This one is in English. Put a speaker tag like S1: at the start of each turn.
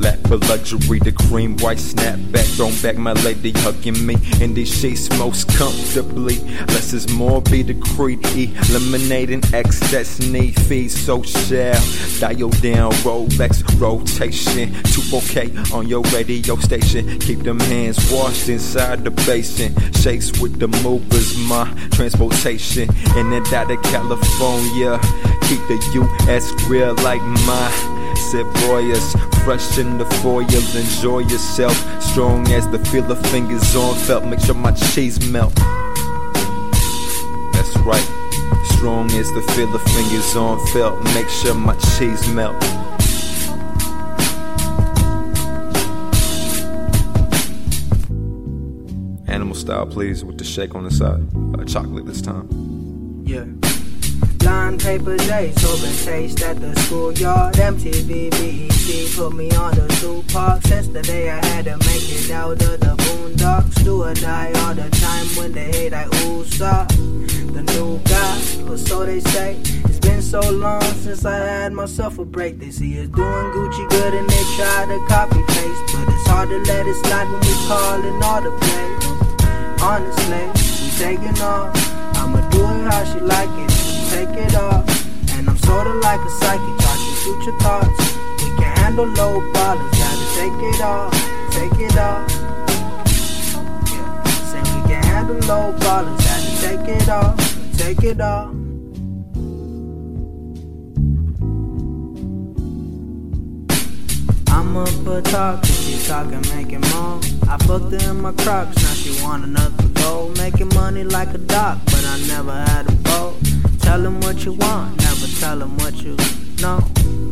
S1: Lack for luxury, the cream white snapback. Thrown back, my lady hugging me in these sheets most comfortably. Less is more, be decreed. Eliminating excess need, feed so. Dial down, Rolex rotation. 2 on your radio station. Keep them hands washed inside the basin. Shakes with the movers, my transportation. In and out of California. Keep the US real like my Sip fresh in the foil, enjoy yourself. Strong as the feel of fingers on felt, make sure my cheese melt. That's right, strong as the feel of fingers on felt, make sure my cheese melt. Animal style, please, with the shake on the side. Uh, chocolate this time.
S2: Yeah. Line paper J, sober taste at the schoolyard. MTV, BET put me on the Tupac. Since the day I had to make it out of the boondocks. Do or die all the time when they hate I ooh The new guy, or so they say. It's been so long since I had myself a break. They see us doing Gucci good and they try to copy paste. But it's hard to let it slide when we calling all the plays. Honestly, we taking off. I'ma do it how she like it take it off. And I'm sorta like a psychic, watching future thoughts. We can handle low ballers, gotta take it off, take it off. Yeah, say we can handle low ballers, gotta take it off, take it off. I'm up for talk, she talking, making more. I fucked her in my crocs, now she want another go. Making money like a doc, but I never had a boat. Tell him what you want, never tell him what you know.